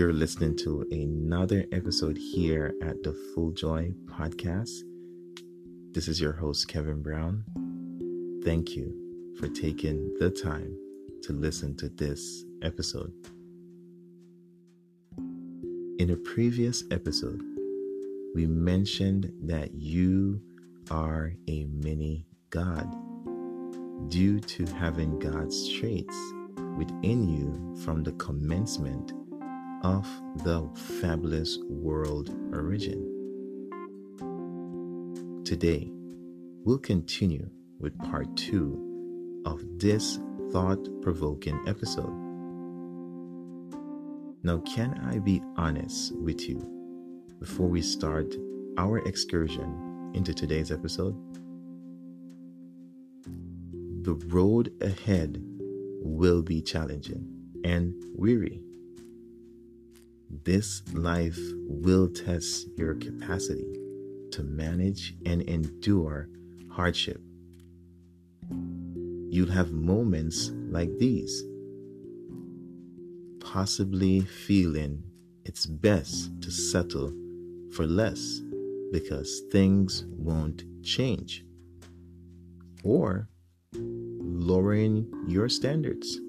You're listening to another episode here at the Full Joy Podcast. This is your host, Kevin Brown. Thank you for taking the time to listen to this episode. In a previous episode, we mentioned that you are a mini God due to having God's traits within you from the commencement of the fabulous world origin. Today, we'll continue with part two of this thought provoking episode. Now, can I be honest with you before we start our excursion into today's episode? The road ahead will be challenging and weary. This life will test your capacity to manage and endure hardship. You'll have moments like these, possibly feeling it's best to settle for less because things won't change, or lowering your standards,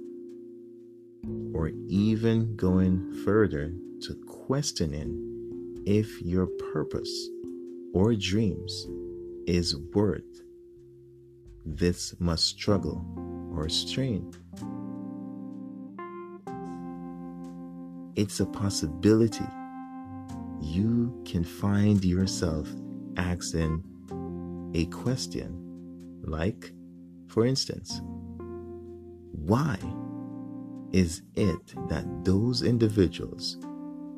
or even going further to questioning if your purpose or dreams is worth this much struggle or strain. It's a possibility you can find yourself asking a question like, for instance, why is it that those individuals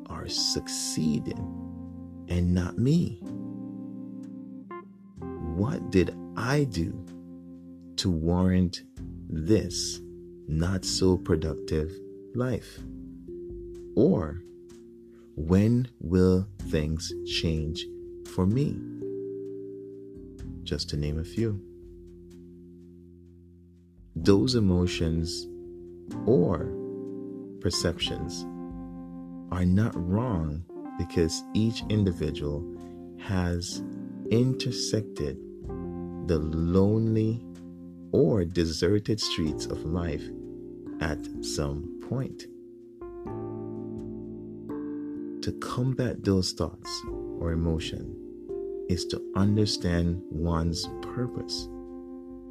are succeeding and not me? What did I do to warrant this not so productive life? Or when will things change for me? Just to name a few. Those emotions or perceptions are not wrong because each individual has intersected the lonely or deserted streets of life at some point. To combat those thoughts or emotion is to understand one's purpose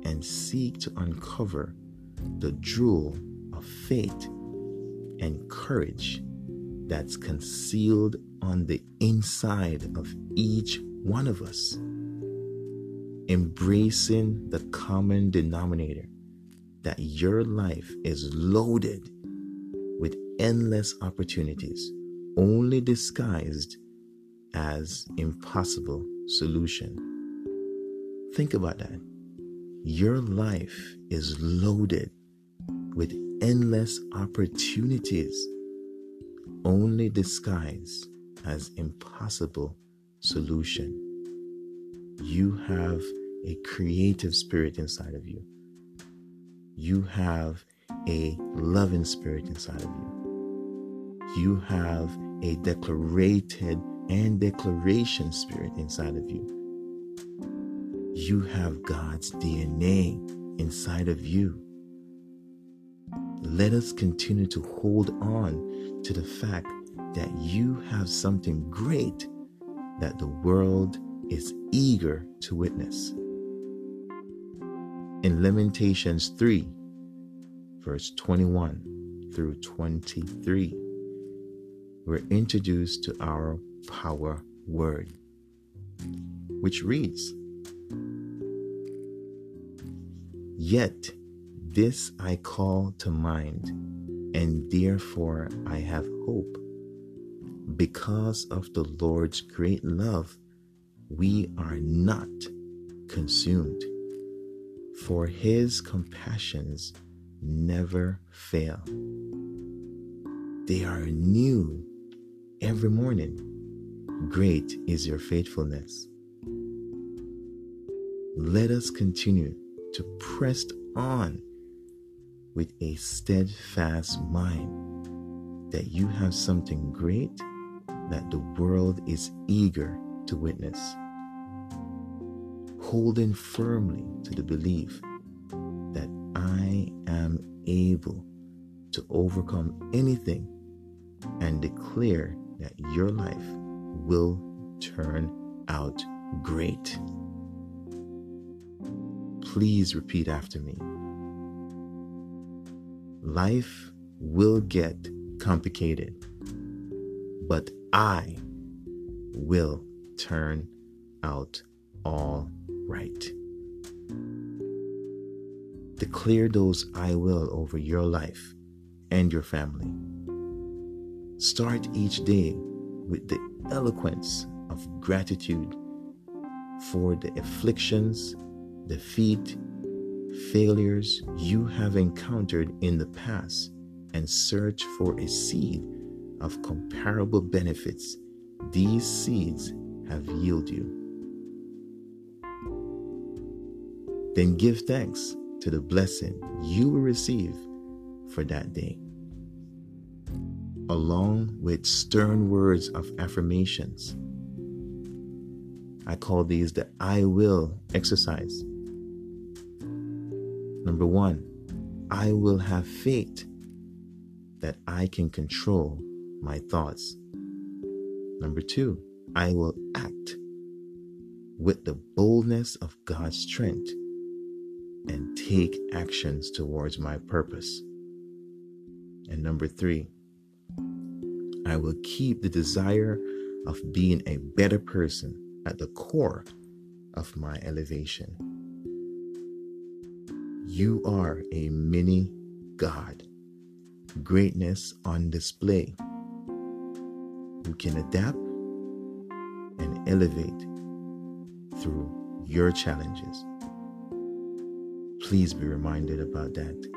and seek to uncover the jewel faith and courage that's concealed on the inside of each one of us. Embracing the common denominator that your life is loaded with endless opportunities, only disguised as impossible solution. Think about that. Your life is loaded with endless opportunities, only disguised as impossible solution. You have a creative spirit inside of you. You have a loving spirit inside of you. You have a declarated and declaration spirit inside of you. You have God's DNA inside of you. Let us continue to hold on to the fact that you have something great that the world is eager to witness. In Lamentations 3, verse 21 through 23, we're introduced to our power word, which reads, Yet this I call to mind, and therefore I have hope. Because of the Lord's great love, we are not consumed, for his compassions never fail. They are new every morning. Great is your faithfulness. Let us continue to press on with a steadfast mind, that you have something great that the world is eager to witness. Holding firmly to the belief that I am able to overcome anything and declare that your life will turn out great. Please repeat after me. Life will get complicated, but I will turn out all right. Declare those I will over your life and your family. Start each day with the eloquence of gratitude for the afflictions, defeat, failures you have encountered in the past and search for a seed of comparable benefits these seeds have yielded you. Then give thanks to the blessing you will receive for that day. Along with stern words of affirmations. I call these the I will exercise. Number one, I will have faith that I can control my thoughts. Number two, I will act with the boldness of God's strength and take actions towards my purpose. And number three, I will keep the desire of being a better person at the core of my elevation. You are a mini God, greatness on display, who can adapt and elevate through your challenges. Please be reminded about that.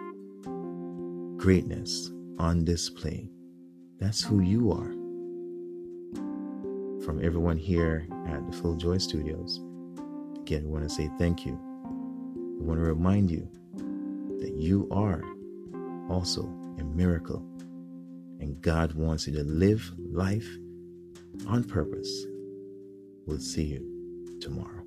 Greatness on display. That's who you are. From everyone here at the Full Joy Studios, again, we want to say thank you. We want to remind you that you are also a miracle. And God wants you to live life on purpose. We'll see you tomorrow.